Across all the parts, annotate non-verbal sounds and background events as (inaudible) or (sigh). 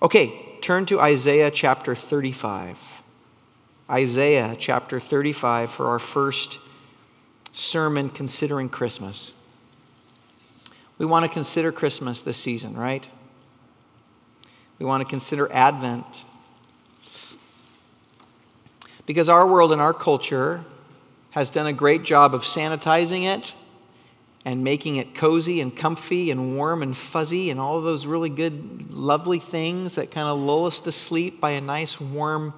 Okay, turn to Isaiah chapter 35. Isaiah chapter 35 for our first sermon considering Christmas. We want to consider Christmas this season, right? We want to consider Advent. Because our world and our culture has done a great job of sanitizing it and making it cozy and comfy and warm and fuzzy and all those really good, lovely things that kind of lull us to sleep by a nice warm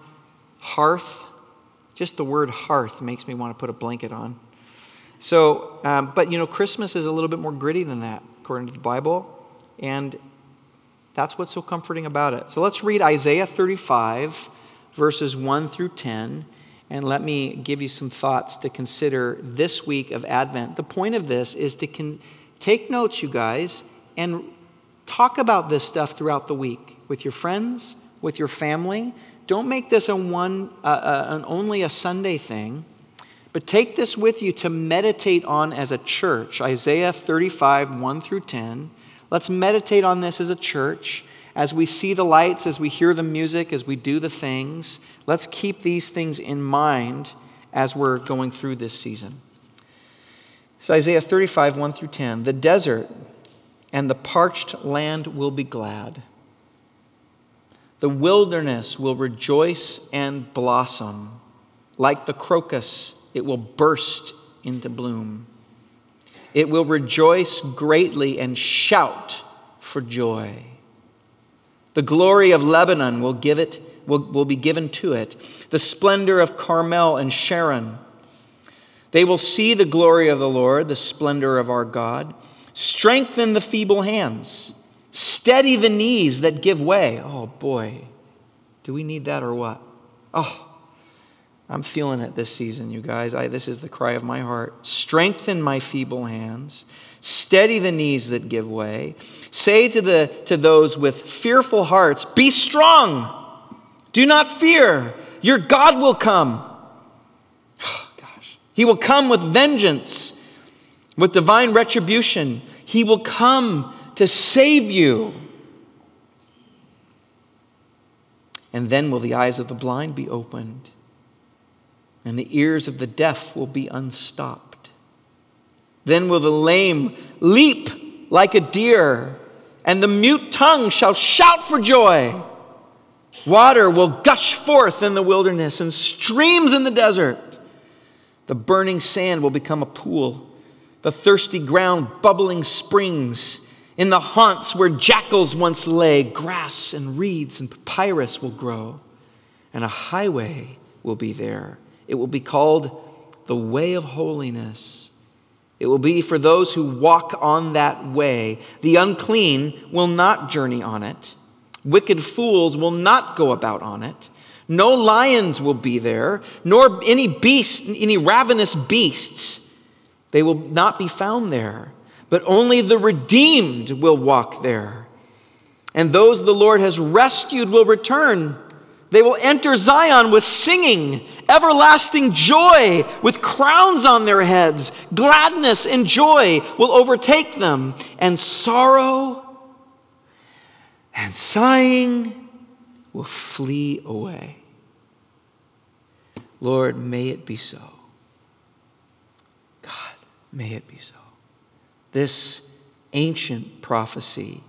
hearth. Just the word hearth makes me want to put a blanket on. So, um, but you know, Christmas is a little bit more gritty than that, according to the Bible. And that's what's so comforting about it. So let's read Isaiah 35, verses 1 through 10, and let me give you some thoughts to consider this week of Advent. The point of this is to con- take notes, you guys, and talk about this stuff throughout the week with your friends, with your family. Don't make this a one, uh, uh, an only a Sunday thing. But take this with you to meditate on as a church Isaiah 35, 1 through 10. Let's meditate on this as a church. As we see the lights, as we hear the music, as we do the things, let's keep these things in mind as we're going through this season. So, Isaiah 35, 1 through 10. The desert and the parched land will be glad. The wilderness will rejoice and blossom like the crocus it will burst into bloom. It will rejoice greatly and shout for joy. The glory of Lebanon will, give it, will, will be given to it, the splendor of Carmel and Sharon. They will see the glory of the Lord, the splendor of our God. Strengthen the feeble hands, steady the knees that give way. Oh boy, do we need that or what? Oh, I'm feeling it this season, you guys. I, this is the cry of my heart. Strengthen my feeble hands, steady the knees that give way. Say to, the, to those with fearful hearts, Be strong, do not fear. Your God will come. Oh, (sighs) gosh. He will come with vengeance, with divine retribution. He will come to save you. And then will the eyes of the blind be opened and the ears of the deaf will be unstopped. Then will the lame leap like a deer, and the mute tongue shall shout for joy. Water will gush forth in the wilderness and streams in the desert. The burning sand will become a pool, the thirsty ground bubbling springs. In the haunts where jackals once lay, grass and reeds and papyrus will grow, and a highway will be there it will be called the way of holiness. It will be for those who walk on that way. The unclean will not journey on it. Wicked fools will not go about on it. No lions will be there, nor any beast, any ravenous beasts. They will not be found there, but only the redeemed will walk there. And those the Lord has rescued will return they will enter Zion with singing, everlasting joy, with crowns on their heads. Gladness and joy will overtake them, and sorrow and sighing will flee away. Lord, may it be so. God, may it be so. This ancient prophecy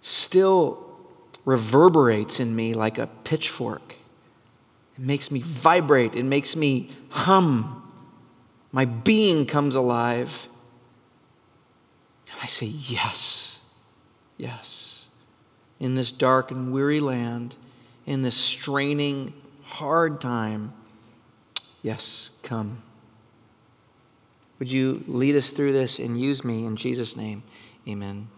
still reverberates in me like a pitchfork. It makes me vibrate, it makes me hum. My being comes alive. And I say, Yes, yes. In this dark and weary land, in this straining, hard time, yes, come. Would you lead us through this and use me in Jesus' name? Amen.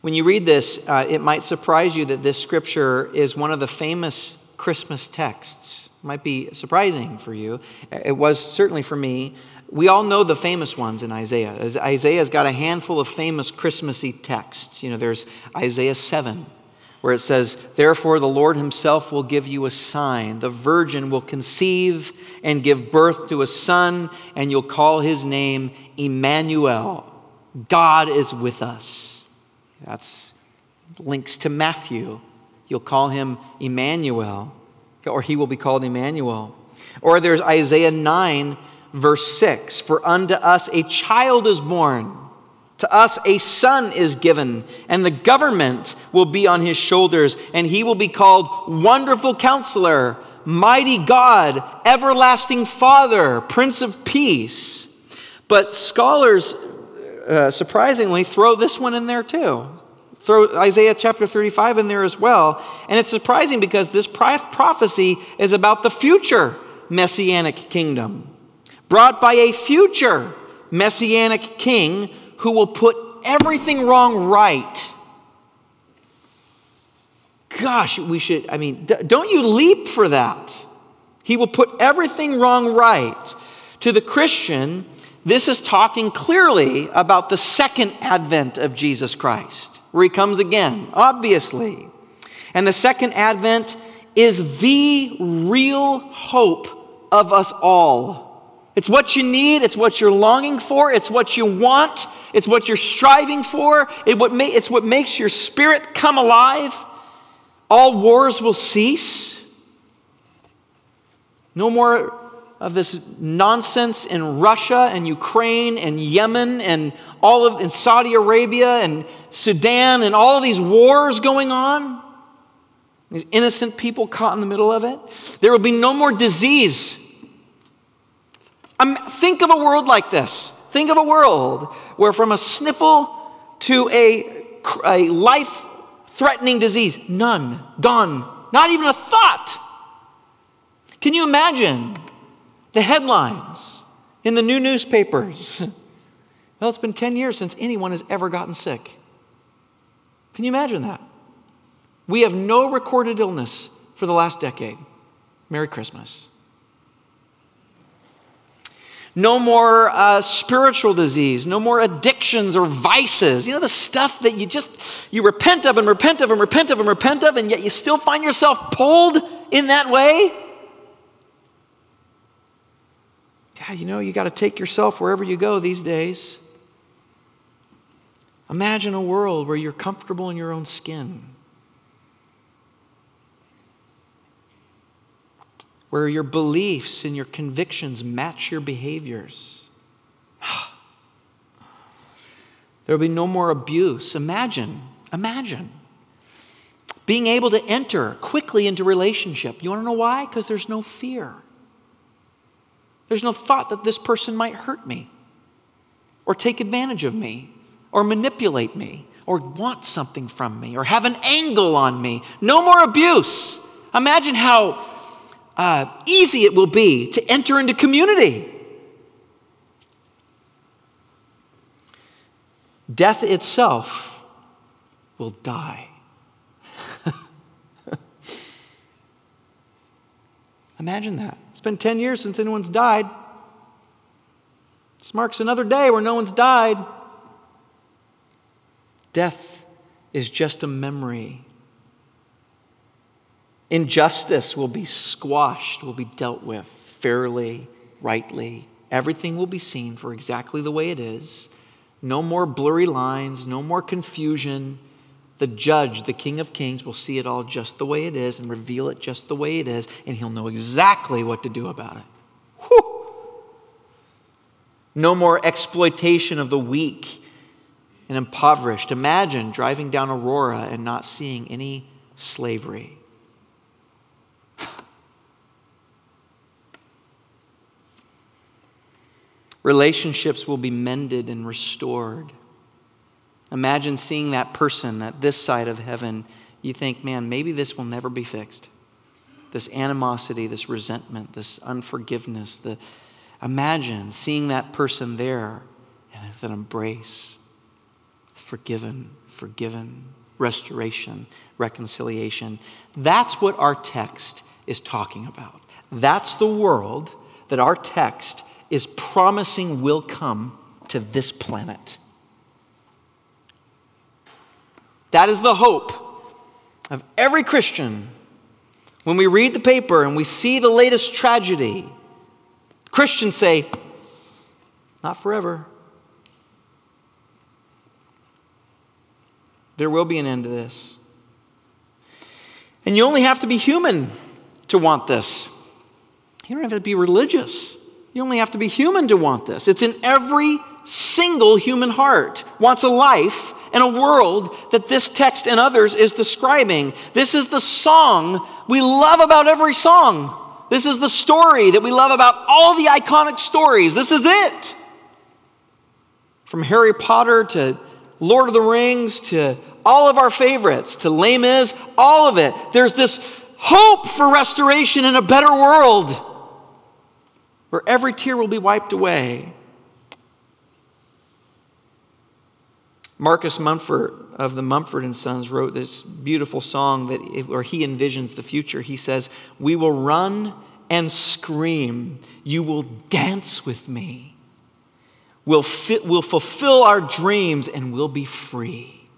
When you read this, uh, it might surprise you that this scripture is one of the famous Christmas texts. It might be surprising for you. It was certainly for me. We all know the famous ones in Isaiah. Isaiah's got a handful of famous Christmassy texts. You know, there's Isaiah 7, where it says, Therefore the Lord himself will give you a sign. The virgin will conceive and give birth to a son, and you'll call his name Emmanuel. God is with us. That's links to Matthew. You'll call him Emmanuel, or he will be called Emmanuel. Or there's Isaiah 9, verse 6 For unto us a child is born, to us a son is given, and the government will be on his shoulders, and he will be called Wonderful Counselor, Mighty God, Everlasting Father, Prince of Peace. But scholars, uh, surprisingly, throw this one in there too. Throw Isaiah chapter 35 in there as well. And it's surprising because this prophecy is about the future messianic kingdom, brought by a future messianic king who will put everything wrong right. Gosh, we should, I mean, don't you leap for that? He will put everything wrong right. To the Christian, this is talking clearly about the second advent of Jesus Christ where he comes again, obviously. And the second advent is the real hope of us all. It's what you need, it's what you're longing for, it's what you want, it's what you're striving for, it's what makes your spirit come alive. All wars will cease. No more of this nonsense in Russia and Ukraine and Yemen and all of in Saudi Arabia and Sudan and all of these wars going on. These innocent people caught in the middle of it. There will be no more disease. Um, think of a world like this. Think of a world where from a sniffle to a, a life threatening disease, none, gone, not even a thought. Can you imagine the headlines in the new newspapers. (laughs) Well, it's been 10 years since anyone has ever gotten sick. Can you imagine that? We have no recorded illness for the last decade. Merry Christmas. No more uh, spiritual disease, no more addictions or vices. You know, the stuff that you just, you repent of and repent of and repent of and repent of, and yet you still find yourself pulled in that way. Yeah, you know, you got to take yourself wherever you go these days. Imagine a world where you're comfortable in your own skin, where your beliefs and your convictions match your behaviors. (sighs) There'll be no more abuse. Imagine, imagine being able to enter quickly into relationship. You want to know why? Because there's no fear. There's no thought that this person might hurt me or take advantage of me or manipulate me or want something from me or have an angle on me. No more abuse. Imagine how uh, easy it will be to enter into community. Death itself will die. (laughs) Imagine that been 10 years since anyone's died. This marks another day where no one's died. Death is just a memory. Injustice will be squashed, will be dealt with fairly, rightly. Everything will be seen for exactly the way it is. No more blurry lines, no more confusion, the judge, the King of Kings, will see it all just the way it is and reveal it just the way it is, and he'll know exactly what to do about it. Whew. No more exploitation of the weak and impoverished. Imagine driving down Aurora and not seeing any slavery. (sighs) Relationships will be mended and restored. Imagine seeing that person at this side of heaven. You think, man, maybe this will never be fixed. This animosity, this resentment, this unforgiveness. The, imagine seeing that person there and with an embrace, forgiven, forgiven, restoration, reconciliation. That's what our text is talking about. That's the world that our text is promising will come to this planet. That is the hope of every Christian. When we read the paper and we see the latest tragedy, Christians say, not forever. There will be an end to this. And you only have to be human to want this. You don't have to be religious. You only have to be human to want this. It's in every single human heart wants a life and a world that this text and others is describing. This is the song we love about every song. This is the story that we love about all the iconic stories. This is it. From Harry Potter to Lord of the Rings to all of our favorites to Les Mis, all of it. There's this hope for restoration in a better world where every tear will be wiped away. Marcus Mumford of the Mumford and Sons wrote this beautiful song that where he envisions the future. He says, "We will run and scream, you will dance with me. We'll, we'll fulfill our dreams and we'll be free.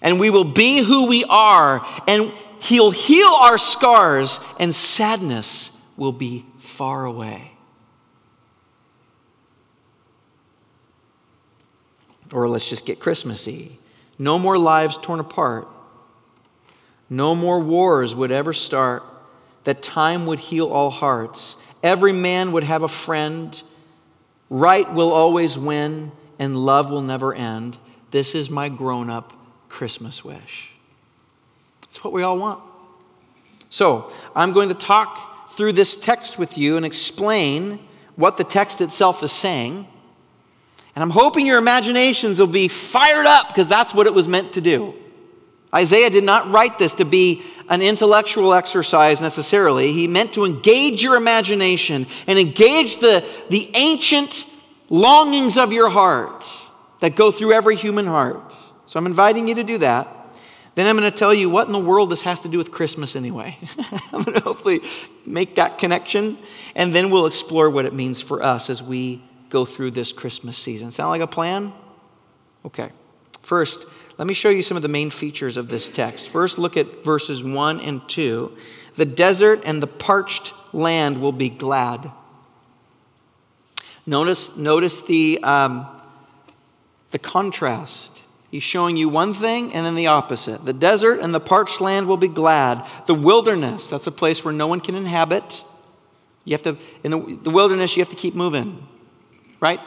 And we will be who we are, and He'll heal our scars, and sadness will be far away." Or let's just get Christmassy. No more lives torn apart. No more wars would ever start. That time would heal all hearts. Every man would have a friend. Right will always win, and love will never end. This is my grown up Christmas wish. It's what we all want. So, I'm going to talk through this text with you and explain what the text itself is saying. And I'm hoping your imaginations will be fired up because that's what it was meant to do. Isaiah did not write this to be an intellectual exercise necessarily. He meant to engage your imagination and engage the, the ancient longings of your heart that go through every human heart. So I'm inviting you to do that. Then I'm going to tell you what in the world this has to do with Christmas anyway. (laughs) I'm going to hopefully make that connection, and then we'll explore what it means for us as we go through this Christmas season. Sound like a plan? Okay. First, let me show you some of the main features of this text. First, look at verses 1 and 2. The desert and the parched land will be glad. Notice, notice the, um, the contrast. He's showing you one thing and then the opposite. The desert and the parched land will be glad. The wilderness, that's a place where no one can inhabit. You have to, in the, the wilderness, you have to keep moving right?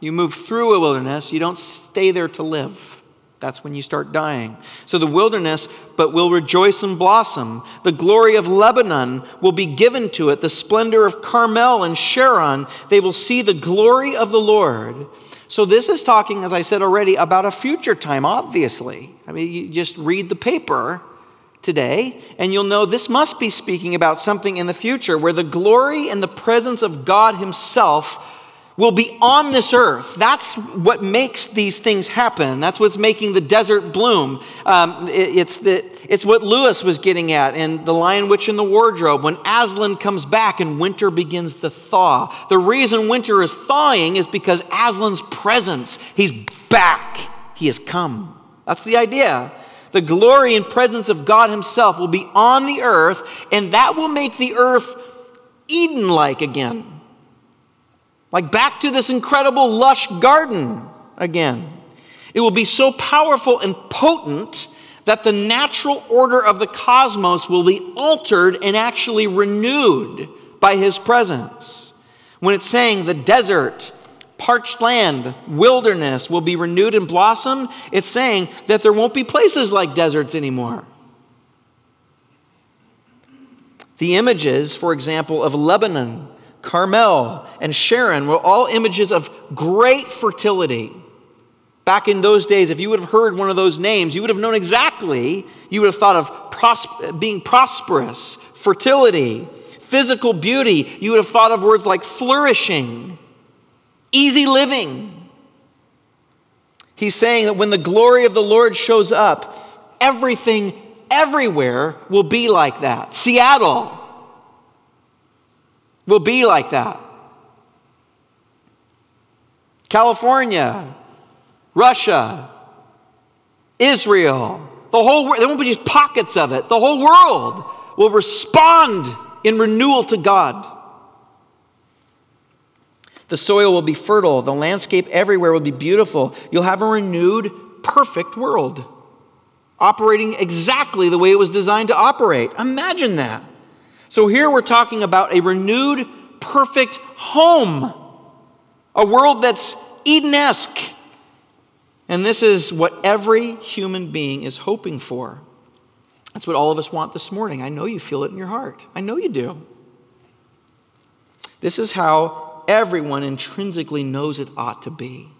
You move through a wilderness, you don't stay there to live. That's when you start dying. So the wilderness, but will rejoice and blossom. The glory of Lebanon will be given to it, the splendor of Carmel and Sharon. They will see the glory of the Lord. So this is talking, as I said already, about a future time, obviously. I mean, you just read the paper today, and you'll know this must be speaking about something in the future where the glory and the presence of God Himself will be on this earth. That's what makes these things happen. That's what's making the desert bloom. Um, it, it's, the, it's what Lewis was getting at in The Lion, Witch, and the Wardrobe when Aslan comes back and winter begins to thaw. The reason winter is thawing is because Aslan's presence, he's back. He has come. That's the idea. The glory and presence of God Himself will be on the earth, and that will make the earth Eden like again. Like back to this incredible lush garden again. It will be so powerful and potent that the natural order of the cosmos will be altered and actually renewed by his presence. When it's saying the desert, parched land, wilderness will be renewed and blossom, it's saying that there won't be places like deserts anymore. The images, for example, of Lebanon Carmel, and Sharon were all images of great fertility. Back in those days, if you would have heard one of those names, you would have known exactly, you would have thought of pros- being prosperous, fertility, physical beauty. You would have thought of words like flourishing, easy living. He's saying that when the glory of the Lord shows up, everything everywhere will be like that. Seattle, will be like that. California, Russia, Israel, the whole world, there won't be just pockets of it. The whole world will respond in renewal to God. The soil will be fertile. The landscape everywhere will be beautiful. You'll have a renewed, perfect world. operating exactly the way it was designed to operate. Imagine that. So here we're talking about a renewed, perfect home, a world that's Eden-esque. And this is what every human being is hoping for. That's what all of us want this morning. I know you feel it in your heart. I know you do. This is how everyone intrinsically knows it ought to be.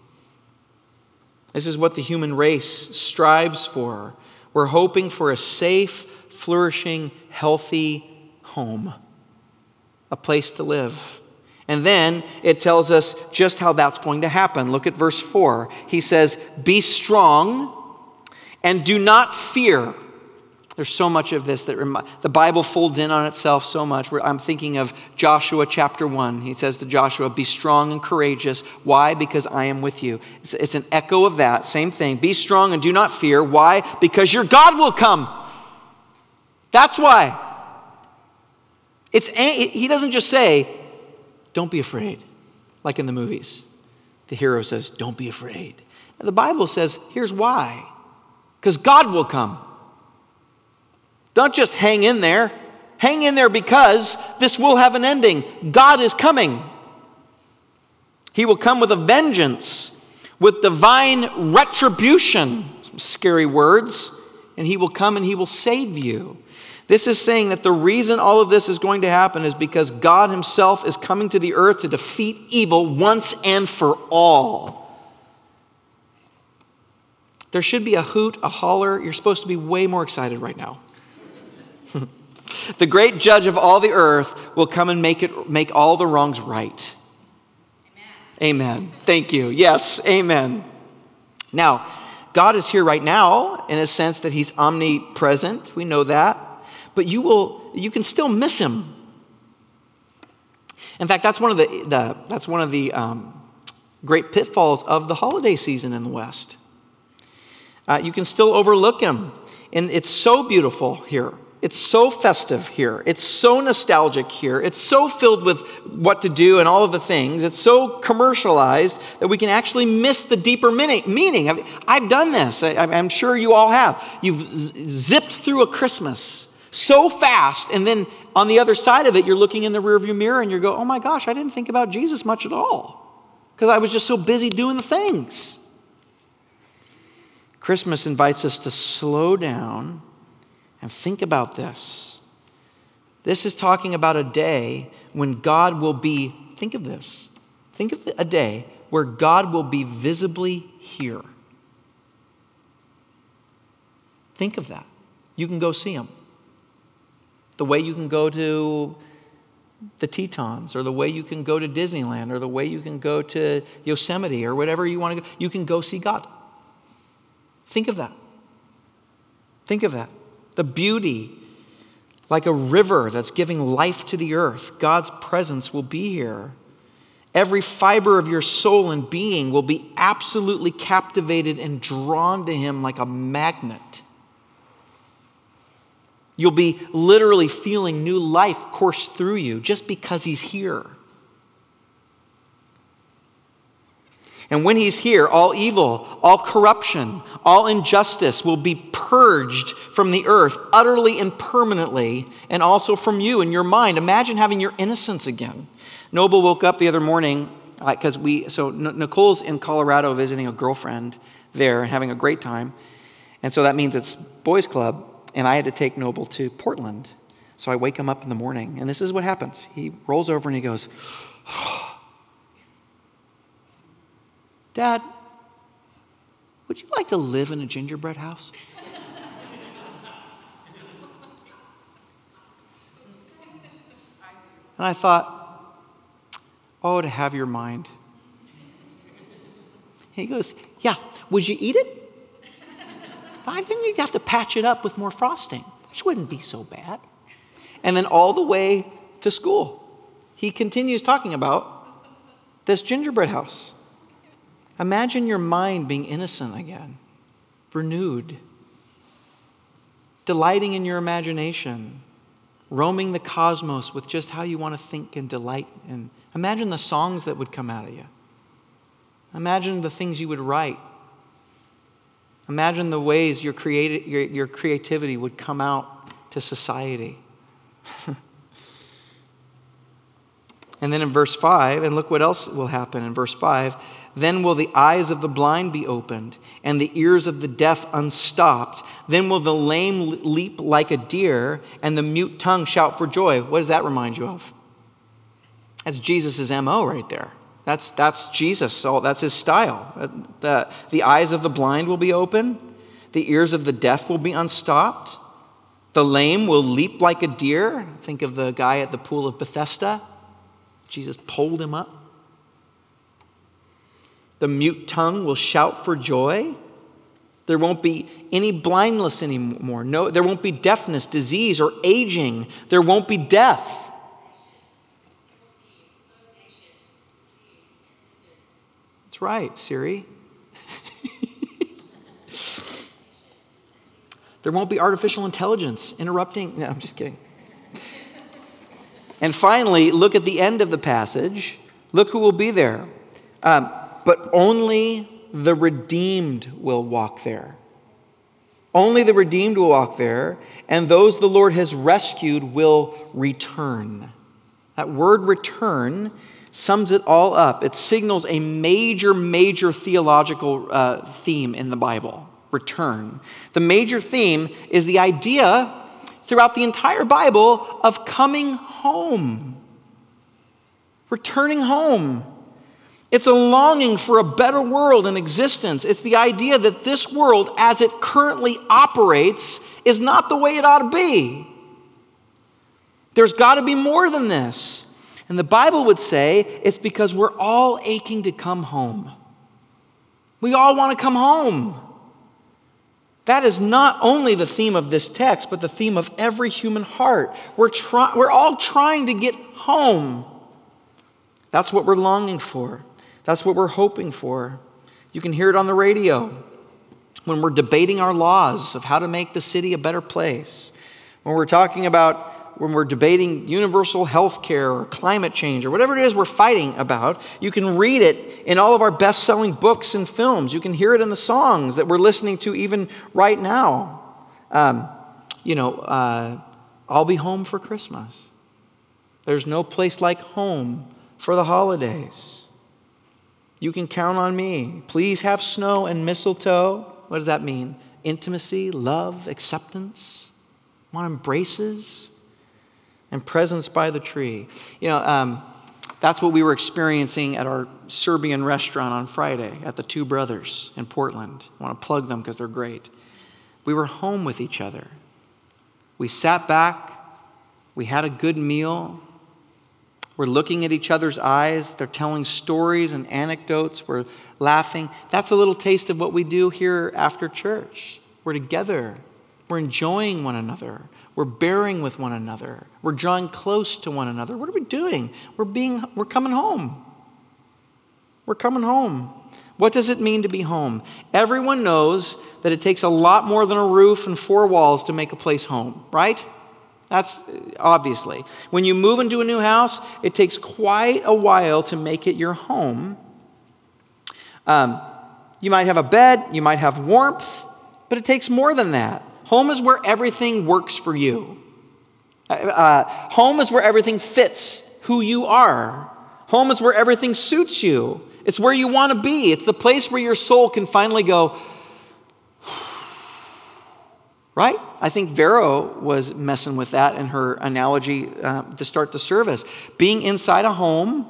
This is what the human race strives for. We're hoping for a safe, flourishing, healthy home, a place to live. And then it tells us just how that's going to happen. Look at verse 4. He says, Be strong and do not fear. There's so much of this that the Bible folds in on itself so much. I'm thinking of Joshua chapter 1. He says to Joshua, Be strong and courageous. Why? Because I am with you. It's, it's an echo of that. Same thing. Be strong and do not fear. Why? Because your God will come. That's why. It's, he doesn't just say, Don't be afraid, like in the movies. The hero says, Don't be afraid. And the Bible says, Here's why. Because God will come. Don't just hang in there. Hang in there because this will have an ending. God is coming. He will come with a vengeance, with divine retribution. Some scary words. And He will come and He will save you. This is saying that the reason all of this is going to happen is because God Himself is coming to the earth to defeat evil once and for all. There should be a hoot, a holler. You're supposed to be way more excited right now. (laughs) the great judge of all the earth will come and make, it, make all the wrongs right. Amen. amen. Thank you. Yes, amen. Now, God is here right now in a sense that he's omnipresent. We know that. But you will you can still miss him. In fact, that's one of the, the that's one of the um, great pitfalls of the holiday season in the West. Uh, you can still overlook him. And it's so beautiful here. It's so festive here. It's so nostalgic here. It's so filled with what to do and all of the things. It's so commercialized that we can actually miss the deeper meaning. I've, I've done this. I, am sure you all have. You've zipped through a Christmas so fast, and then on the other side of it, you're looking in the rearview mirror and you go, oh my gosh, I didn't think about Jesus much at all because I was just so busy doing the things. Christmas invites us to slow down and think about this. This is talking about a day when God will be, think of this, think of a day where God will be visibly here. Think of that. You can go see him. The way you can go to the Tetons, or the way you can go to Disneyland, or the way you can go to Yosemite, or whatever you want to go, you can go see God. Think of that. Think of that the beauty, like a river that's giving life to the earth. God's presence will be here. Every fiber of your soul and being will be absolutely captivated and drawn to Him like a magnet. You'll be literally feeling new life course through you just because He's here. And when he's here, all evil, all corruption, all injustice will be purged from the earth utterly and permanently, and also from you and your mind. Imagine having your innocence again. Noble woke up the other morning because uh, we, so Nicole's in Colorado visiting a girlfriend there and having a great time. And so that means it's boys' club, and I had to take Noble to Portland. So I wake him up in the morning, and this is what happens. He rolls over and he goes, (sighs) Dad, would you like to live in a gingerbread house? (laughs) And I thought, oh, to have your mind. He goes, yeah, would you eat it? I think you'd have to patch it up with more frosting, which wouldn't be so bad. And then all the way to school, he continues talking about this gingerbread house. Imagine your mind being innocent again, renewed, delighting in your imagination, roaming the cosmos with just how you want to think and delight. And imagine the songs that would come out of you. Imagine the things you would write. Imagine the ways your, creati- your, your creativity would come out to society. (laughs) and then in verse 5, and look what else will happen in verse 5 then will the eyes of the blind be opened, and the ears of the deaf unstopped. Then will the lame leap like a deer, and the mute tongue shout for joy. What does that remind you of? That's Jesus' MO right there. That's, that's Jesus, so that's his style. Uh, the, the eyes of the blind will be open, the ears of the deaf will be unstopped, the lame will leap like a deer. Think of the guy at the pool of Bethesda. Jesus pulled him up. The mute tongue will shout for joy. There won't be any blindness anymore. No, there won't be deafness, disease, or aging. There won't be death. Right, Siri. (laughs) there won't be artificial intelligence interrupting. No, I'm just kidding. And finally, look at the end of the passage. Look who will be there. Um, but only the redeemed will walk there. Only the redeemed will walk there, and those the Lord has rescued will return. That word return sums it all up. It signals a major, major theological uh, theme in the Bible return. The major theme is the idea throughout the entire Bible of coming home, returning home. It's a longing for a better world in existence. It's the idea that this world, as it currently operates, is not the way it ought to be. There's got to be more than this. And the Bible would say it's because we're all aching to come home. We all want to come home. That is not only the theme of this text, but the theme of every human heart. We're, try- we're all trying to get home. That's what we're longing for. That's what we're hoping for. You can hear it on the radio when we're debating our laws of how to make the city a better place. When we're talking about when we're debating universal health care or climate change or whatever it is we're fighting about, you can read it in all of our best selling books and films. You can hear it in the songs that we're listening to even right now. Um, you know, uh, I'll be home for Christmas. There's no place like home for the holidays. You can count on me. Please have snow and mistletoe. What does that mean? Intimacy, love, acceptance. Want embraces? And presents by the tree. You know, um, that's what we were experiencing at our Serbian restaurant on Friday at the Two Brothers in Portland. I want to plug them because they're great. We were home with each other. We sat back, we had a good meal. We're looking at each other's eyes. They're telling stories and anecdotes. We're laughing. That's a little taste of what we do here after church. We're together. We're enjoying one another. We're bearing with one another. We're drawing close to one another. What are we doing? We're, being, we're coming home. We're coming home. What does it mean to be home? Everyone knows that it takes a lot more than a roof and four walls to make a place home, right? That's obviously. When you move into a new house, it takes quite a while to make it your home. Um, you might have a bed, you might have warmth, but it takes more than that. Home is where everything works for you. Uh, uh, home is where everything fits who you are. Home is where everything suits you. It's where you want to be. It's the place where your soul can finally go, (sighs) right? I think Vero was messing with that in her analogy uh, to start the service. Being inside a home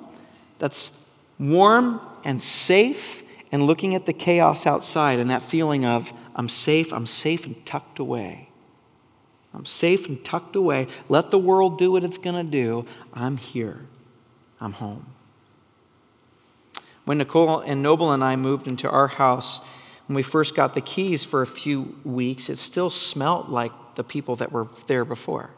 that's warm and safe and looking at the chaos outside and that feeling of, I'm safe, I'm safe and tucked away. I'm safe and tucked away. Let the world do what it's going to do. I'm here. I'm home. When Nicole and Noble and I moved into our house, when we first got the keys for a few weeks, it still smelt like the people that were there before.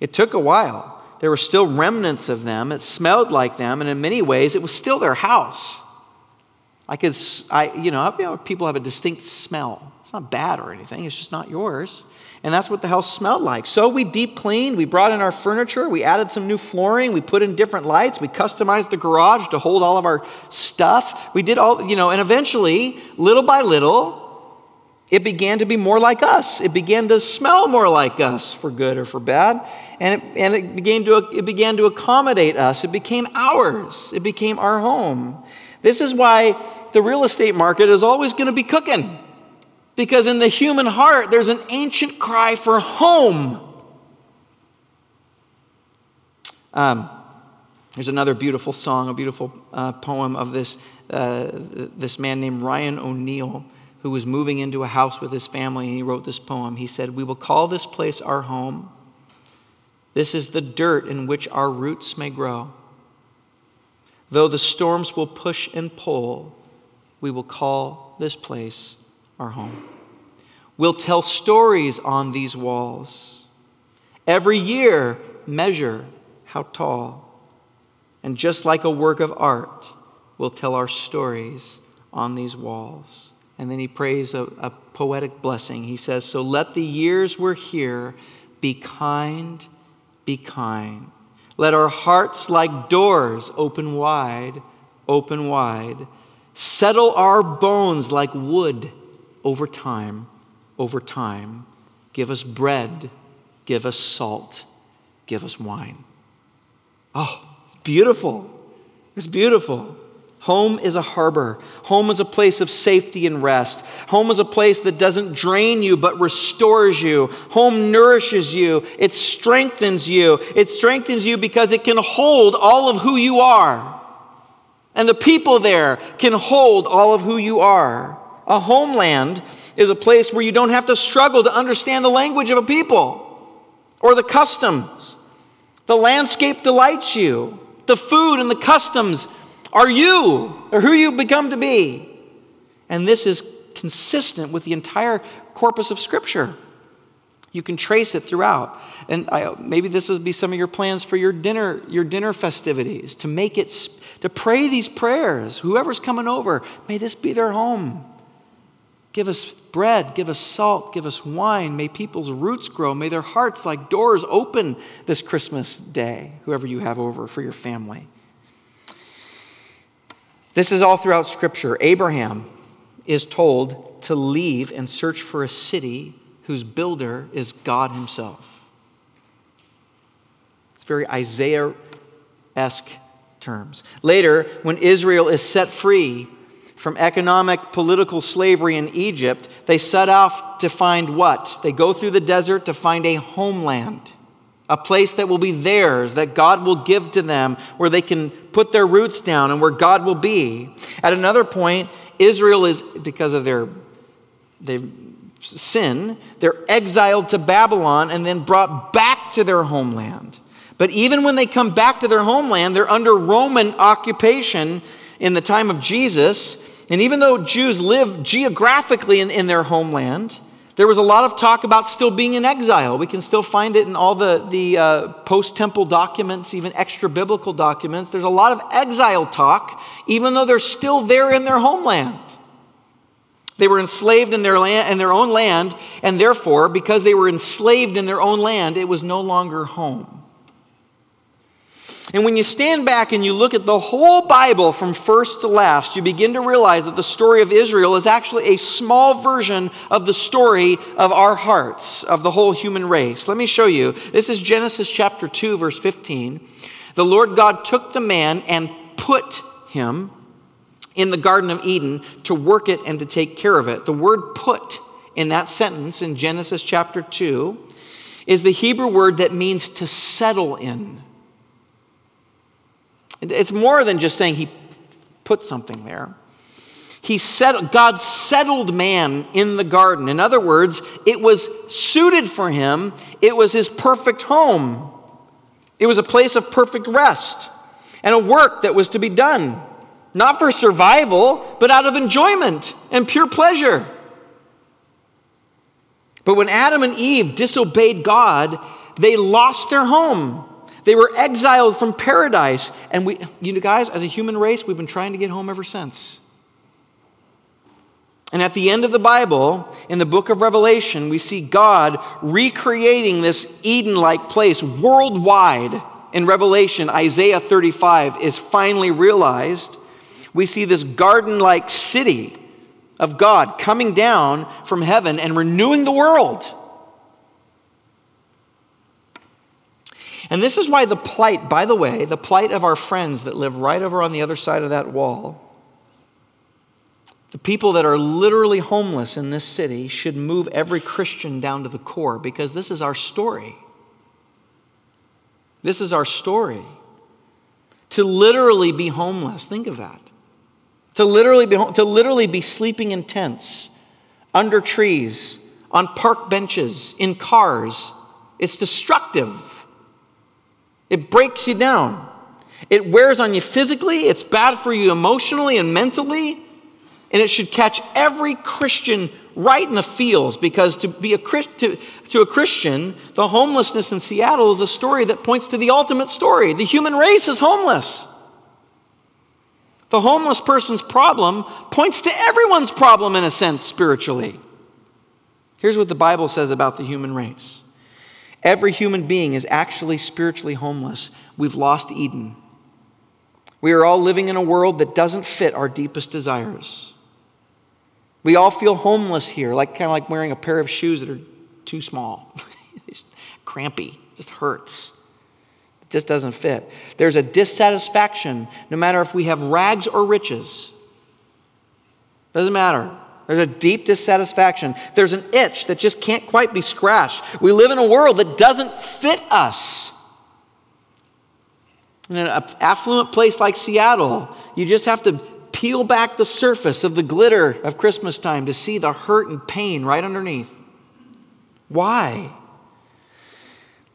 It took a while. There were still remnants of them. It smelled like them, and in many ways, it was still their house. I could, I, you know, you know, people have a distinct smell. It's not bad or anything, it's just not yours. And that's what the house smelled like. So we deep cleaned, we brought in our furniture, we added some new flooring, we put in different lights, we customized the garage to hold all of our stuff. We did all, you know, and eventually, little by little, it began to be more like us. It began to smell more like us, for good or for bad. And it, and it, began, to, it began to accommodate us. It became ours, it became our home. This is why the real estate market is always going to be cooking. Because in the human heart, there's an ancient cry for home. Um, there's another beautiful song, a beautiful uh, poem of this, uh, this man named Ryan O'Neal, who was moving into a house with his family, and he wrote this poem. He said, We will call this place our home. This is the dirt in which our roots may grow. Though the storms will push and pull, we will call this place our home. We'll tell stories on these walls. Every year, measure how tall. And just like a work of art, we'll tell our stories on these walls. And then he prays a, a poetic blessing. He says, So let the years we're here be kind, be kind. Let our hearts, like doors, open wide, open wide. Settle our bones like wood over time, over time. Give us bread, give us salt, give us wine. Oh, it's beautiful. It's beautiful. Home is a harbor. Home is a place of safety and rest. Home is a place that doesn't drain you but restores you. Home nourishes you. It strengthens you. It strengthens you because it can hold all of who you are. And the people there can hold all of who you are. A homeland is a place where you don't have to struggle to understand the language of a people or the customs. The landscape delights you. The food and the customs are you or who you become to be. And this is consistent with the entire corpus of Scripture. You can trace it throughout. And I, maybe this will be some of your plans for your dinner, your dinner festivities, to make it, to pray these prayers. Whoever's coming over, may this be their home. Give us bread, give us salt, give us wine. May people's roots grow. May their hearts, like doors, open this Christmas day, whoever you have over for your family. This is all throughout Scripture. Abraham is told to leave and search for a city whose builder is God Himself. It's very Isaiah esque terms. Later, when Israel is set free from economic, political slavery in Egypt, they set off to find what? They go through the desert to find a homeland a place that will be theirs, that God will give to them, where they can put their roots down and where God will be. At another point, Israel is, because of their, their sin, they're exiled to Babylon and then brought back to their homeland. But even when they come back to their homeland, they're under Roman occupation in the time of Jesus. And even though Jews live geographically in, in their homeland, there was a lot of talk about still being in exile. We can still find it in all the, the uh, post temple documents, even extra biblical documents. There's a lot of exile talk, even though they're still there in their homeland. They were enslaved in their, land, in their own land, and therefore, because they were enslaved in their own land, it was no longer home. And when you stand back and you look at the whole Bible from first to last, you begin to realize that the story of Israel is actually a small version of the story of our hearts, of the whole human race. Let me show you. This is Genesis chapter 2, verse 15. The Lord God took the man and put him in the Garden of Eden to work it and to take care of it. The word put in that sentence in Genesis chapter 2 is the Hebrew word that means to settle in. It's more than just saying he put something there. He set, God settled man in the garden. In other words, it was suited for him, it was his perfect home. It was a place of perfect rest and a work that was to be done, not for survival, but out of enjoyment and pure pleasure. But when Adam and Eve disobeyed God, they lost their home. They were exiled from paradise. And we, you know, guys, as a human race, we've been trying to get home ever since. And at the end of the Bible, in the book of Revelation, we see God recreating this Eden like place worldwide. In Revelation, Isaiah 35 is finally realized. We see this garden like city of God coming down from heaven and renewing the world. And this is why the plight, by the way, the plight of our friends that live right over on the other side of that wall, the people that are literally homeless in this city should move every Christian down to the core because this is our story. This is our story. To literally be homeless, think of that. To literally be, to literally be sleeping in tents, under trees, on park benches, in cars, it's destructive. It breaks you down. It wears on you physically, it's bad for you emotionally and mentally, and it should catch every Christian right in the feels because to be a to, to a Christian, the homelessness in Seattle is a story that points to the ultimate story. The human race is homeless. The homeless person's problem points to everyone's problem in a sense spiritually. Here's what the Bible says about the human race. Every human being is actually spiritually homeless. We've lost Eden. We are all living in a world that doesn't fit our deepest desires. We all feel homeless here, like kind of like wearing a pair of shoes that are too small. (laughs) it's crampy, just hurts. It just doesn't fit. There's a dissatisfaction no matter if we have rags or riches. Doesn't matter. There's a deep dissatisfaction. There's an itch that just can't quite be scratched. We live in a world that doesn't fit us. In an affluent place like Seattle, you just have to peel back the surface of the glitter of Christmas time to see the hurt and pain right underneath. Why?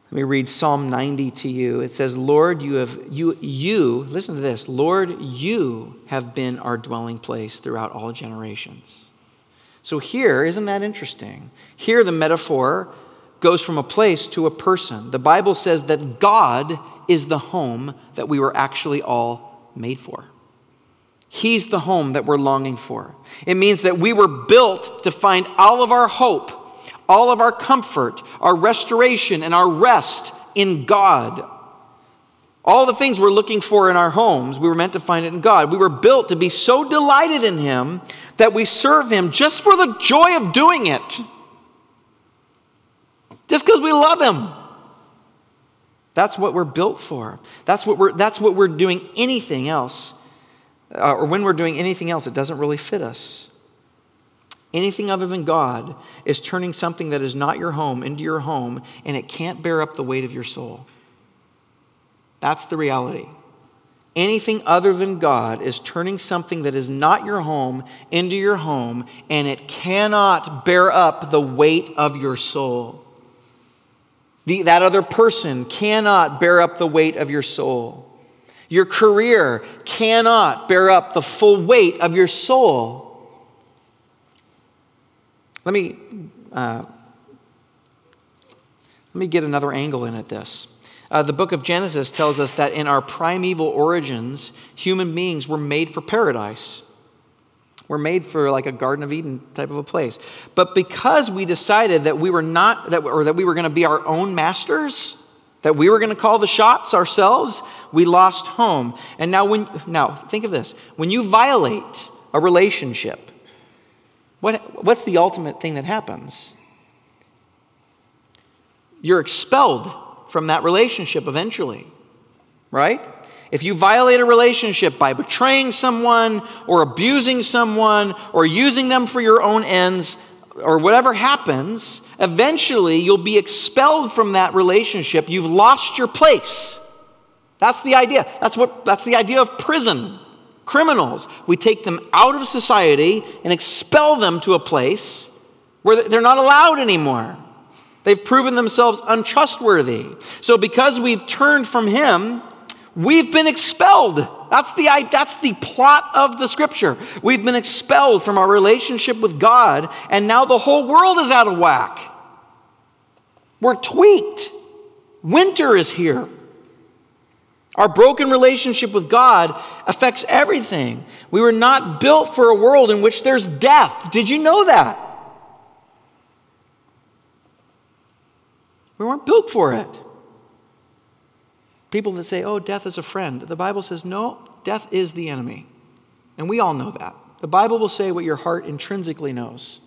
Let me read Psalm 90 to you. It says, Lord, you have, you, you, listen to this, Lord, you have been our dwelling place throughout all generations. So here, isn't that interesting? Here, the metaphor goes from a place to a person. The Bible says that God is the home that we were actually all made for. He's the home that we're longing for. It means that we were built to find all of our hope, all of our comfort, our restoration, and our rest in God. All the things we're looking for in our homes, we were meant to find it in God. We were built to be so delighted in Him that we serve Him just for the joy of doing it. Just because we love Him. That's what we're built for. That's what we're, that's what we're doing anything else uh, or when we're doing anything else, it doesn't really fit us. Anything other than God is turning something that is not your home into your home, and it can't bear up the weight of your soul. That's the reality. Anything other than God is turning something that is not your home into your home, and it cannot bear up the weight of your soul. The, that other person cannot bear up the weight of your soul. Your career cannot bear up the full weight of your soul. Let me, uh, let me get another angle in at this. Uh, the book of Genesis tells us that in our primeval origins, human beings were made for paradise. We're made for like a Garden of Eden type of a place. But because we decided that we were not, that, or that we were going to be our own masters, that we were going to call the shots ourselves, we lost home. And now, when, now think of this when you violate a relationship, what, what's the ultimate thing that happens? You're expelled from that relationship eventually, right? If you violate a relationship by betraying someone or abusing someone or using them for your own ends, or whatever happens, eventually you'll be expelled from that relationship. You've lost your place. That's the idea. That's what that's the idea of prison. Criminals, we take them out of society and expel them to a place where they're not allowed anymore. They've proven themselves untrustworthy. So because we've turned from him, we've been expelled. That's the, that's the plot of the scripture. We've been expelled from our relationship with God, and now the whole world is out of whack. We're tweaked. Winter is here. Our broken relationship with God affects everything. We were not built for a world in which there's death. Did you know that? We weren't built for it. People that say, oh, death is a friend. The Bible says, no, death is the enemy. And we all know that. The Bible will say what your heart intrinsically knows.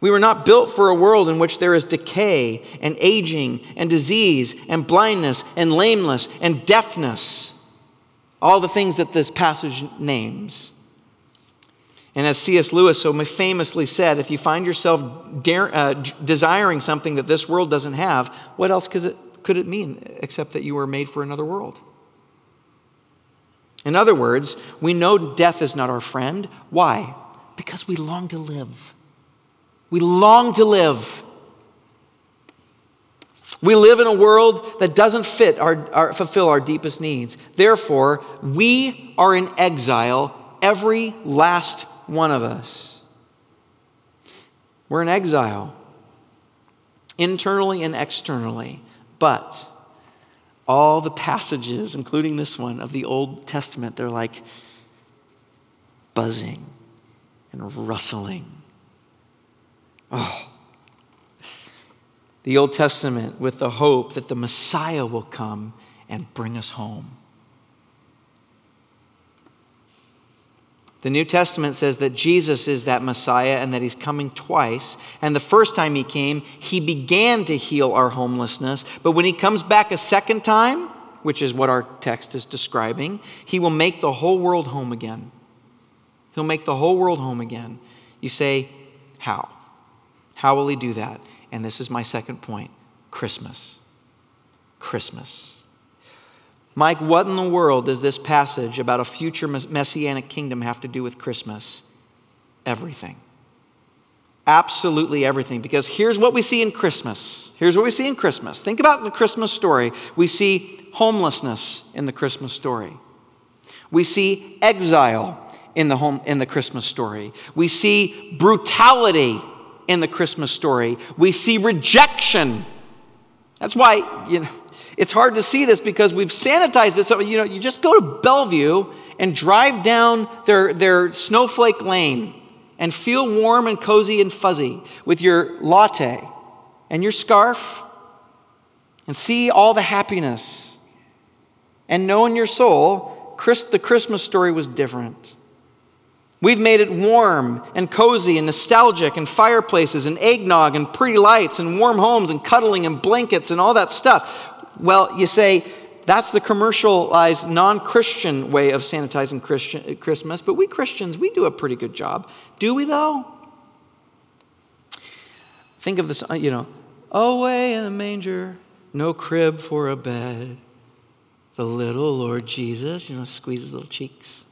We were not built for a world in which there is decay and aging and disease and blindness and lameness and deafness. All the things that this passage names. And as C.S. Lewis so famously said, if you find yourself dare, uh, desiring something that this world doesn't have, what else could it, could it mean except that you were made for another world? In other words, we know death is not our friend. Why? Because we long to live. We long to live. We live in a world that doesn't fit our, our, fulfill our deepest needs. Therefore, we are in exile, every last one of us. We're in exile, internally and externally. But all the passages, including this one of the Old Testament, they're like buzzing and rustling. Oh. The Old Testament with the hope that the Messiah will come and bring us home. The New Testament says that Jesus is that Messiah and that he's coming twice. And the first time he came, he began to heal our homelessness. But when he comes back a second time, which is what our text is describing, he will make the whole world home again. He'll make the whole world home again. You say, How? How will he do that? And this is my second point Christmas. Christmas. Mike, what in the world does this passage about a future messianic kingdom have to do with Christmas? Everything. Absolutely everything. Because here's what we see in Christmas. Here's what we see in Christmas. Think about the Christmas story. We see homelessness in the Christmas story, we see exile in the, home, in the Christmas story, we see brutality in the Christmas story, we see rejection. That's why, you know it's hard to see this because we've sanitized this. So, you know, you just go to Bellevue and drive down their, their snowflake lane and feel warm and cozy and fuzzy with your latte and your scarf and see all the happiness and know in your soul Chris, the Christmas story was different. We've made it warm and cozy and nostalgic and fireplaces and eggnog and pretty lights and warm homes and cuddling and blankets and all that stuff. Well, you say, that's the commercialized, non Christian way of sanitizing Christian, Christmas, but we Christians, we do a pretty good job. Do we, though? Think of this, uh, you know, away in the manger, no crib for a bed. The little Lord Jesus, you know, squeezes little cheeks,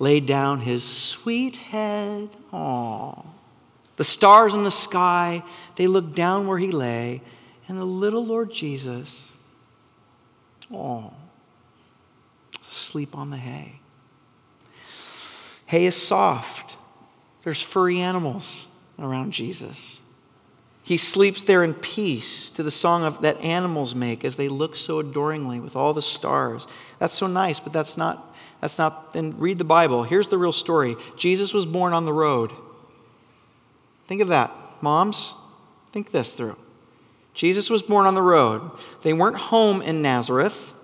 laid down his sweet head. Aww. The stars in the sky, they looked down where he lay, and the little Lord Jesus Oh, sleep on the hay. Hay is soft. There's furry animals around Jesus. He sleeps there in peace to the song of, that animals make as they look so adoringly with all the stars. That's so nice, but that's not, that's not, then read the Bible. Here's the real story Jesus was born on the road. Think of that. Moms, think this through. Jesus was born on the road. They weren't home in Nazareth.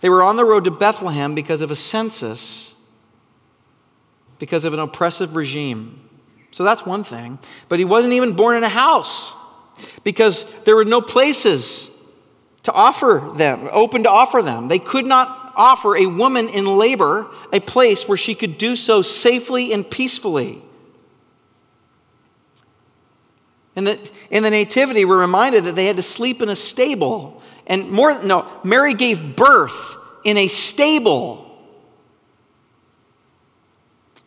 They were on the road to Bethlehem because of a census, because of an oppressive regime. So that's one thing. But he wasn't even born in a house because there were no places to offer them, open to offer them. They could not offer a woman in labor a place where she could do so safely and peacefully. In the, in the Nativity, we're reminded that they had to sleep in a stable. And more, no, Mary gave birth in a stable.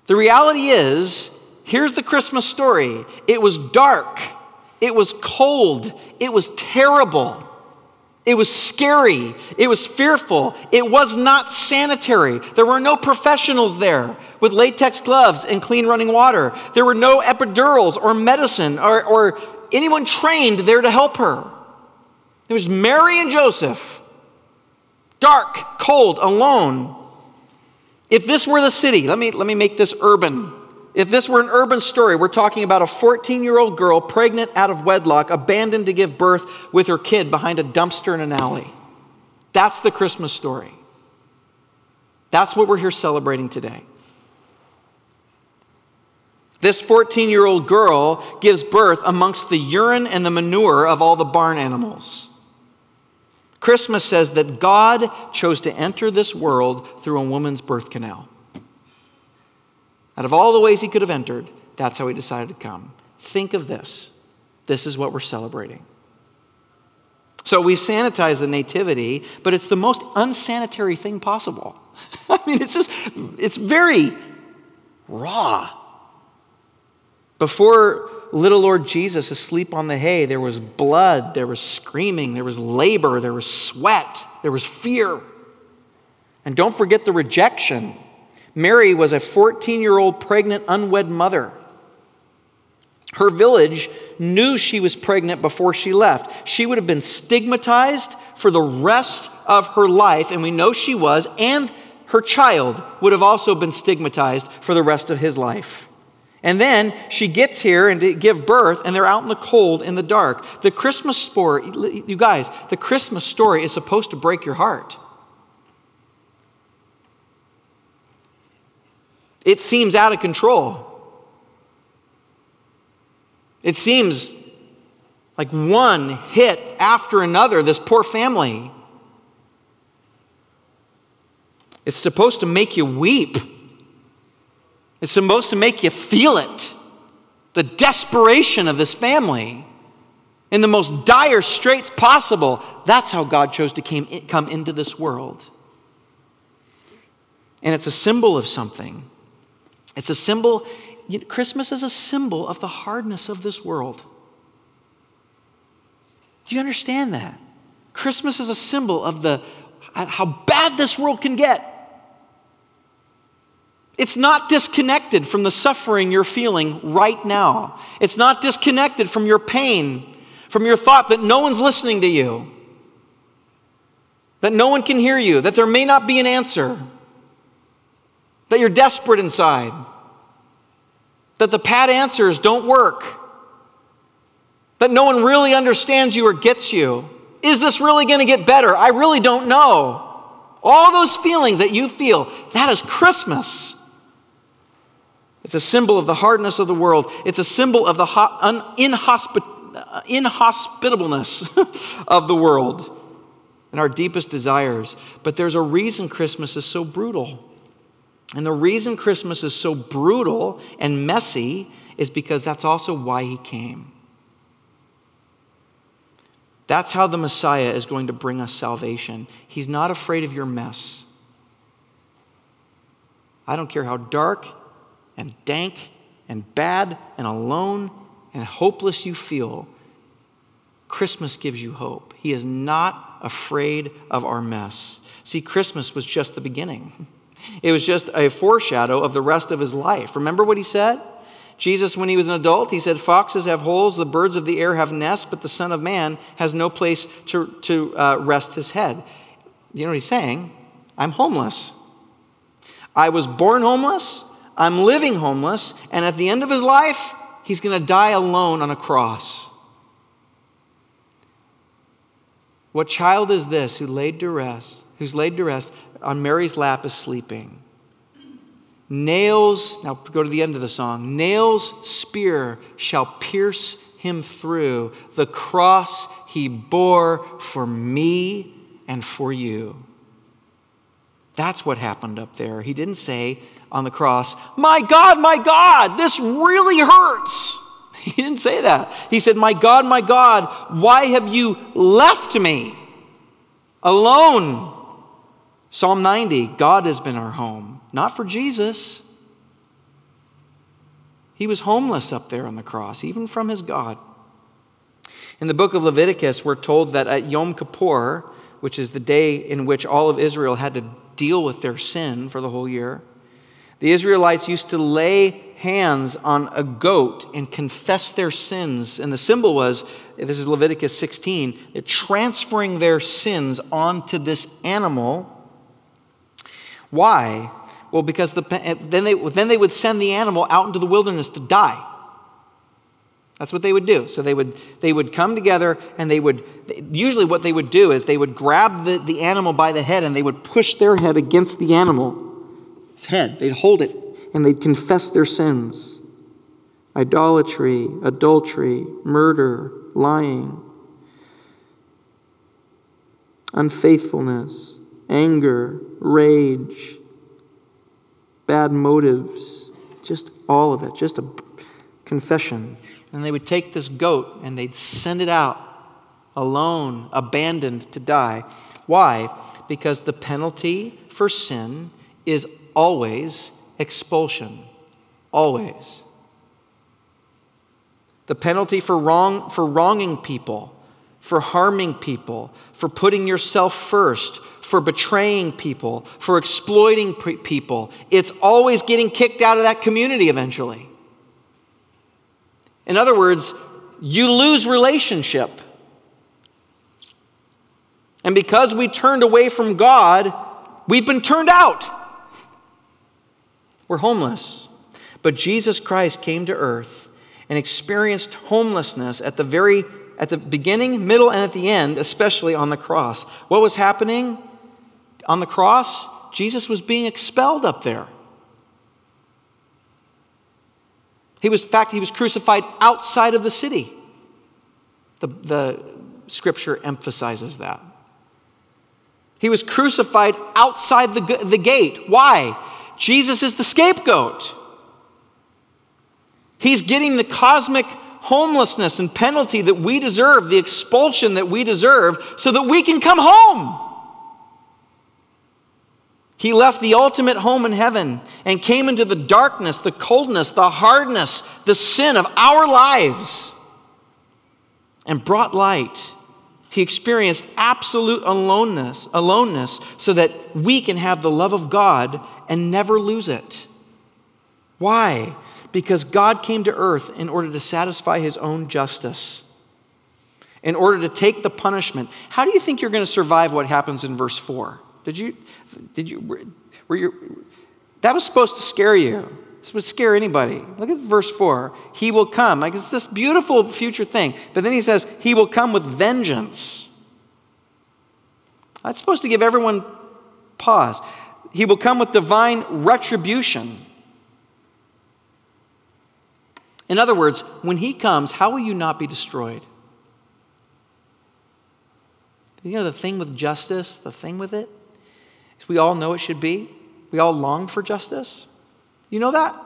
The reality is, here's the Christmas story it was dark, it was cold, it was terrible. It was scary. It was fearful. It was not sanitary. There were no professionals there with latex gloves and clean running water. There were no epidurals or medicine or, or anyone trained there to help her. It was Mary and Joseph dark, cold, alone. If this were the city, let me, let me make this urban. If this were an urban story, we're talking about a 14 year old girl pregnant out of wedlock, abandoned to give birth with her kid behind a dumpster in an alley. That's the Christmas story. That's what we're here celebrating today. This 14 year old girl gives birth amongst the urine and the manure of all the barn animals. Christmas says that God chose to enter this world through a woman's birth canal. Out of all the ways he could have entered, that's how he decided to come. Think of this. This is what we're celebrating. So we sanitize the nativity, but it's the most unsanitary thing possible. (laughs) I mean, it's just, it's very raw. Before little Lord Jesus asleep on the hay, there was blood, there was screaming, there was labor, there was sweat, there was fear. And don't forget the rejection. Mary was a 14 year old pregnant, unwed mother. Her village knew she was pregnant before she left. She would have been stigmatized for the rest of her life, and we know she was, and her child would have also been stigmatized for the rest of his life. And then she gets here and to give birth, and they're out in the cold, in the dark. The Christmas story, you guys, the Christmas story is supposed to break your heart. It seems out of control. It seems like one hit after another, this poor family. It's supposed to make you weep. It's supposed to make you feel it. The desperation of this family in the most dire straits possible. That's how God chose to came, come into this world. And it's a symbol of something. It's a symbol, Christmas is a symbol of the hardness of this world. Do you understand that? Christmas is a symbol of the uh, how bad this world can get. It's not disconnected from the suffering you're feeling right now. It's not disconnected from your pain, from your thought that no one's listening to you, that no one can hear you, that there may not be an answer, that you're desperate inside, that the pat answers don't work, that no one really understands you or gets you. Is this really going to get better? I really don't know. All those feelings that you feel, that is Christmas. It's a symbol of the hardness of the world. It's a symbol of the uh, inhospitableness (laughs) of the world and our deepest desires. But there's a reason Christmas is so brutal. And the reason Christmas is so brutal and messy is because that's also why he came. That's how the Messiah is going to bring us salvation. He's not afraid of your mess. I don't care how dark and dank and bad and alone and hopeless you feel, Christmas gives you hope. He is not afraid of our mess. See, Christmas was just the beginning. (laughs) It was just a foreshadow of the rest of his life. Remember what he said? Jesus, when he was an adult, he said, Foxes have holes, the birds of the air have nests, but the Son of Man has no place to, to uh, rest his head. You know what he's saying? I'm homeless. I was born homeless. I'm living homeless, and at the end of his life, he's going to die alone on a cross. What child is this who laid to rest, who's laid to rest on Mary's lap is sleeping? Nails, now go to the end of the song. Nails, spear shall pierce him through. The cross he bore for me and for you. That's what happened up there. He didn't say on the cross, My God, my God, this really hurts. (laughs) He didn't say that. He said, My God, my God, why have you left me alone? Psalm 90 God has been our home, not for Jesus. He was homeless up there on the cross, even from his God. In the book of Leviticus, we're told that at Yom Kippur, which is the day in which all of Israel had to deal with their sin for the whole year, The Israelites used to lay hands on a goat and confess their sins. And the symbol was this is Leviticus 16, they're transferring their sins onto this animal. Why? Well, because the, eh, then, they, then they would send the animal out into the wilderness to die. That's what they would do. So they would, they would come together and they would, usually what they would do is they would grab the, the animal by the head and they would push their head against the animal's head. They'd hold it and they'd confess their sins idolatry, adultery, murder, lying, unfaithfulness, anger, rage, bad motives, just all of it, just a confession. And they would take this goat and they'd send it out alone, abandoned to die. Why? Because the penalty for sin is always expulsion. Always. The penalty for, wrong, for wronging people, for harming people, for putting yourself first, for betraying people, for exploiting people, it's always getting kicked out of that community eventually. In other words, you lose relationship. And because we turned away from God, we've been turned out. We're homeless. But Jesus Christ came to earth and experienced homelessness at the very at the beginning, middle, and at the end, especially on the cross. What was happening on the cross? Jesus was being expelled up there. He was, in fact, he was crucified outside of the city. The, the scripture emphasizes that. He was crucified outside the, the gate. Why? Jesus is the scapegoat. He's getting the cosmic homelessness and penalty that we deserve, the expulsion that we deserve, so that we can come home. He left the ultimate home in heaven and came into the darkness, the coldness, the hardness, the sin of our lives and brought light. He experienced absolute aloneness, aloneness so that we can have the love of God and never lose it. Why? Because God came to earth in order to satisfy his own justice, in order to take the punishment. How do you think you're going to survive what happens in verse 4? Did you, did you, were you, that was supposed to scare you. This would scare anybody. Look at verse 4. He will come. Like it's this beautiful future thing. But then he says, He will come with vengeance. That's supposed to give everyone pause. He will come with divine retribution. In other words, when He comes, how will you not be destroyed? You know the thing with justice, the thing with it? As we all know it should be. We all long for justice. You know that?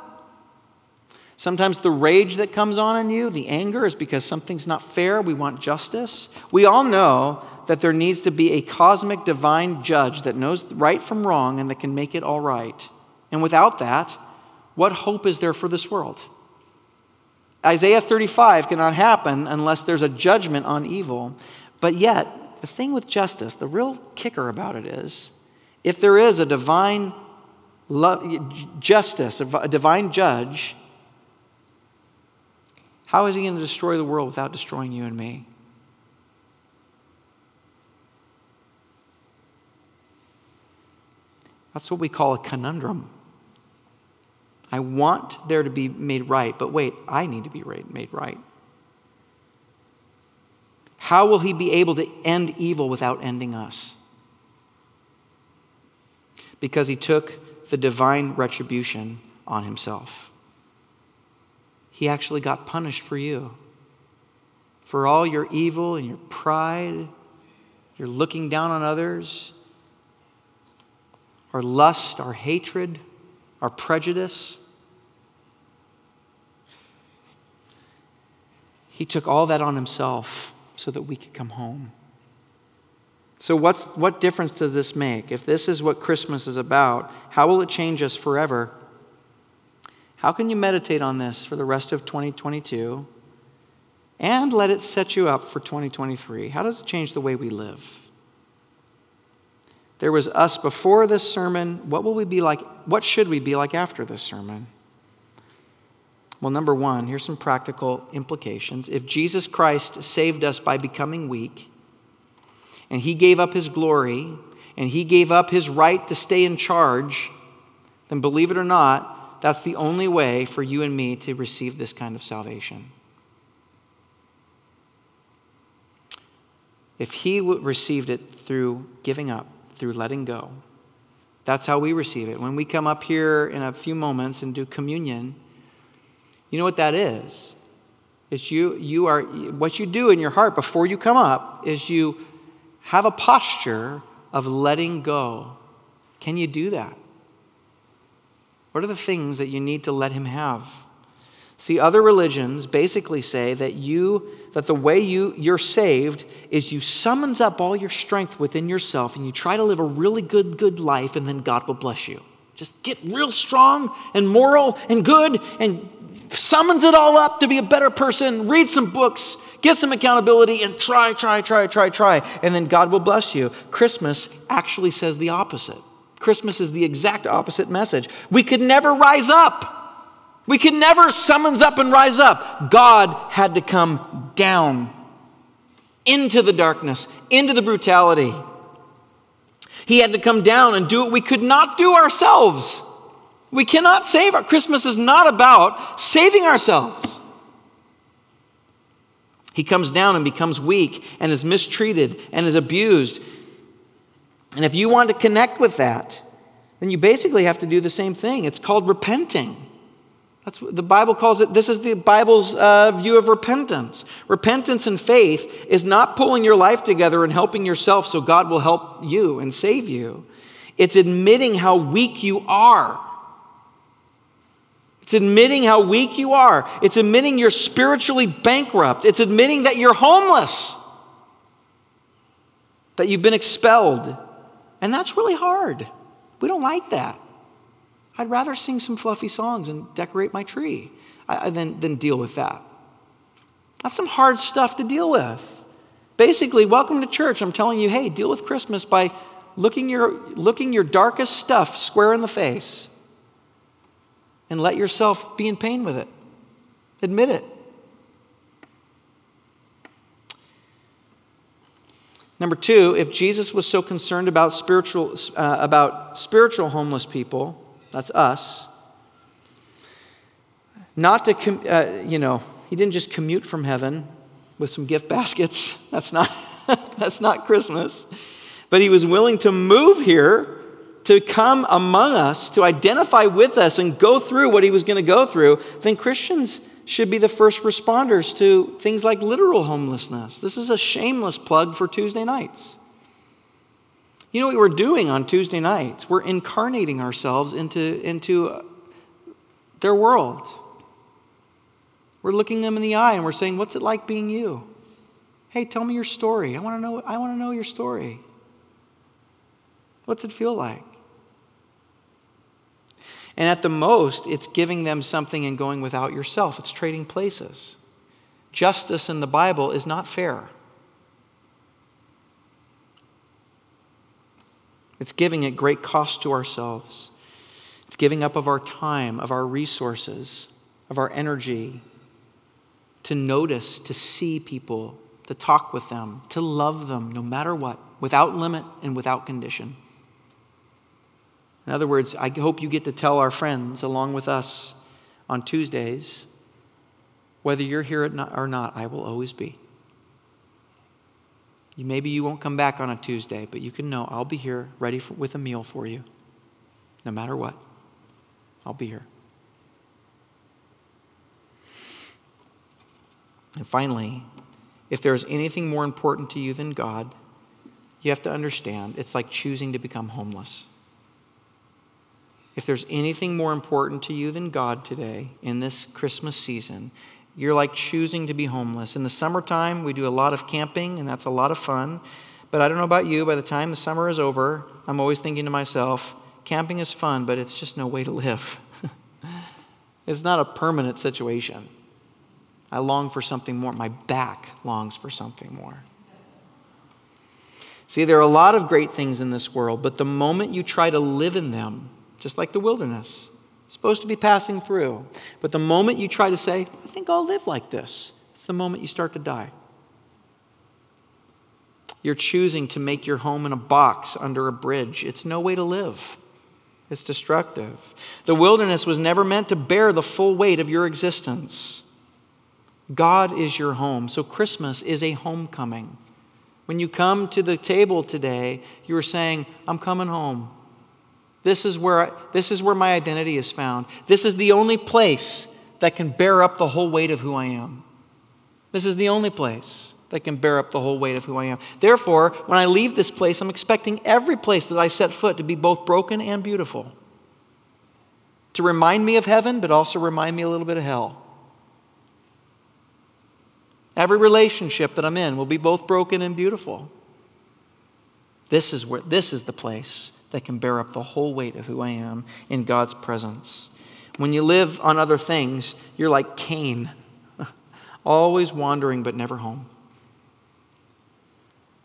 Sometimes the rage that comes on in you, the anger, is because something's not fair. We want justice. We all know that there needs to be a cosmic divine judge that knows right from wrong and that can make it all right. And without that, what hope is there for this world? Isaiah 35 cannot happen unless there's a judgment on evil. But yet, the thing with justice, the real kicker about it is if there is a divine love, justice, a divine judge, how is he going to destroy the world without destroying you and me? That's what we call a conundrum. I want there to be made right, but wait, I need to be made right. How will he be able to end evil without ending us? because he took the divine retribution on himself. He actually got punished for you. For all your evil and your pride, your looking down on others, our lust, our hatred, our prejudice. He took all that on himself so that we could come home. So, what's, what difference does this make? If this is what Christmas is about, how will it change us forever? How can you meditate on this for the rest of 2022 and let it set you up for 2023? How does it change the way we live? There was us before this sermon. What will we be like? What should we be like after this sermon? Well, number one, here's some practical implications. If Jesus Christ saved us by becoming weak, and he gave up his glory, and he gave up his right to stay in charge, then believe it or not, that's the only way for you and me to receive this kind of salvation. If he received it through giving up, through letting go, that's how we receive it. When we come up here in a few moments and do communion, you know what that is? It's you, you are, what you do in your heart before you come up is you have a posture of letting go. Can you do that? What are the things that you need to let Him have? See, other religions basically say that you that the way you, you're saved is you summons up all your strength within yourself and you try to live a really good, good life, and then God will bless you. Just get real strong and moral and good and summons it all up to be a better person, read some books, get some accountability, and try, try, try, try, try, and then God will bless you. Christmas actually says the opposite. Christmas is the exact opposite message. We could never rise up. We could never summons up and rise up. God had to come down into the darkness, into the brutality. He had to come down and do what we could not do ourselves. We cannot save our Christmas is not about saving ourselves. He comes down and becomes weak and is mistreated and is abused. And if you want to connect with that, then you basically have to do the same thing. It's called repenting. That's what the Bible calls it. This is the Bible's uh, view of repentance. Repentance and faith is not pulling your life together and helping yourself so God will help you and save you. It's admitting how weak you are it's admitting how weak you are. It's admitting you're spiritually bankrupt. It's admitting that you're homeless, that you've been expelled. And that's really hard. We don't like that. I'd rather sing some fluffy songs and decorate my tree than, than deal with that. That's some hard stuff to deal with. Basically, welcome to church. I'm telling you, hey, deal with Christmas by looking your, looking your darkest stuff square in the face and let yourself be in pain with it. Admit it. Number two, if Jesus was so concerned about spiritual, uh, about spiritual homeless people, that's us, not to, com- uh, you know, he didn't just commute from heaven with some gift (laughs) baskets. That's not, (laughs) that's not Christmas. But he was willing to move here to come among us, to identify with us, and go through what he was going to go through, then Christians should be the first responders to things like literal homelessness. This is a shameless plug for Tuesday nights. You know what we're doing on Tuesday nights? We're incarnating ourselves into, into their world. We're looking them in the eye and we're saying, What's it like being you? Hey, tell me your story. I want to know, I want to know your story. What's it feel like? And at the most, it's giving them something and going without yourself. It's trading places. Justice in the Bible is not fair. It's giving at great cost to ourselves. It's giving up of our time, of our resources, of our energy to notice, to see people, to talk with them, to love them no matter what, without limit and without condition. In other words, I hope you get to tell our friends along with us on Tuesdays whether you're here or not, I will always be. Maybe you won't come back on a Tuesday, but you can know I'll be here ready for, with a meal for you. No matter what, I'll be here. And finally, if there's anything more important to you than God, you have to understand it's like choosing to become homeless. If there's anything more important to you than God today in this Christmas season, you're like choosing to be homeless. In the summertime, we do a lot of camping, and that's a lot of fun. But I don't know about you, by the time the summer is over, I'm always thinking to myself, camping is fun, but it's just no way to live. (laughs) it's not a permanent situation. I long for something more. My back longs for something more. See, there are a lot of great things in this world, but the moment you try to live in them, just like the wilderness, supposed to be passing through. But the moment you try to say, I think I'll live like this, it's the moment you start to die. You're choosing to make your home in a box under a bridge. It's no way to live. It's destructive. The wilderness was never meant to bear the full weight of your existence. God is your home. So Christmas is a homecoming. When you come to the table today, you are saying, I'm coming home. This is where, this is where my identity is found. This is the only place that can bear up the whole weight of who I am. This is the only place that can bear up the whole weight of who I am. Therefore, when I leave this place, I'm expecting every place that I set foot to be both broken and beautiful. To remind me of heaven, but also remind me a little bit of hell. Every relationship that I'm in will be both broken and beautiful. This is, where, this is the place that can bear up the whole weight of who I am in God's presence. When you live on other things, you're like Cain, (laughs) always wandering but never home.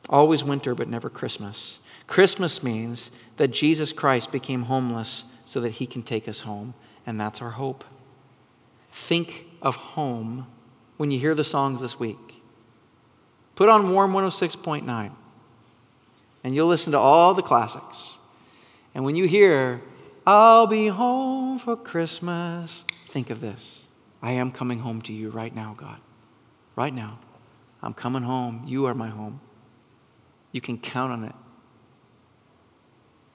Always winter but never Christmas. Christmas means that Jesus Christ became homeless so that he can take us home, and that's our hope. Think of home when you hear the songs this week. Put on Warm 106.9, and you'll listen to all the classics. And when you hear, I'll be home for Christmas, think of this. I am coming home to you right now, God. Right now. I'm coming home. You are my home. You can count on it.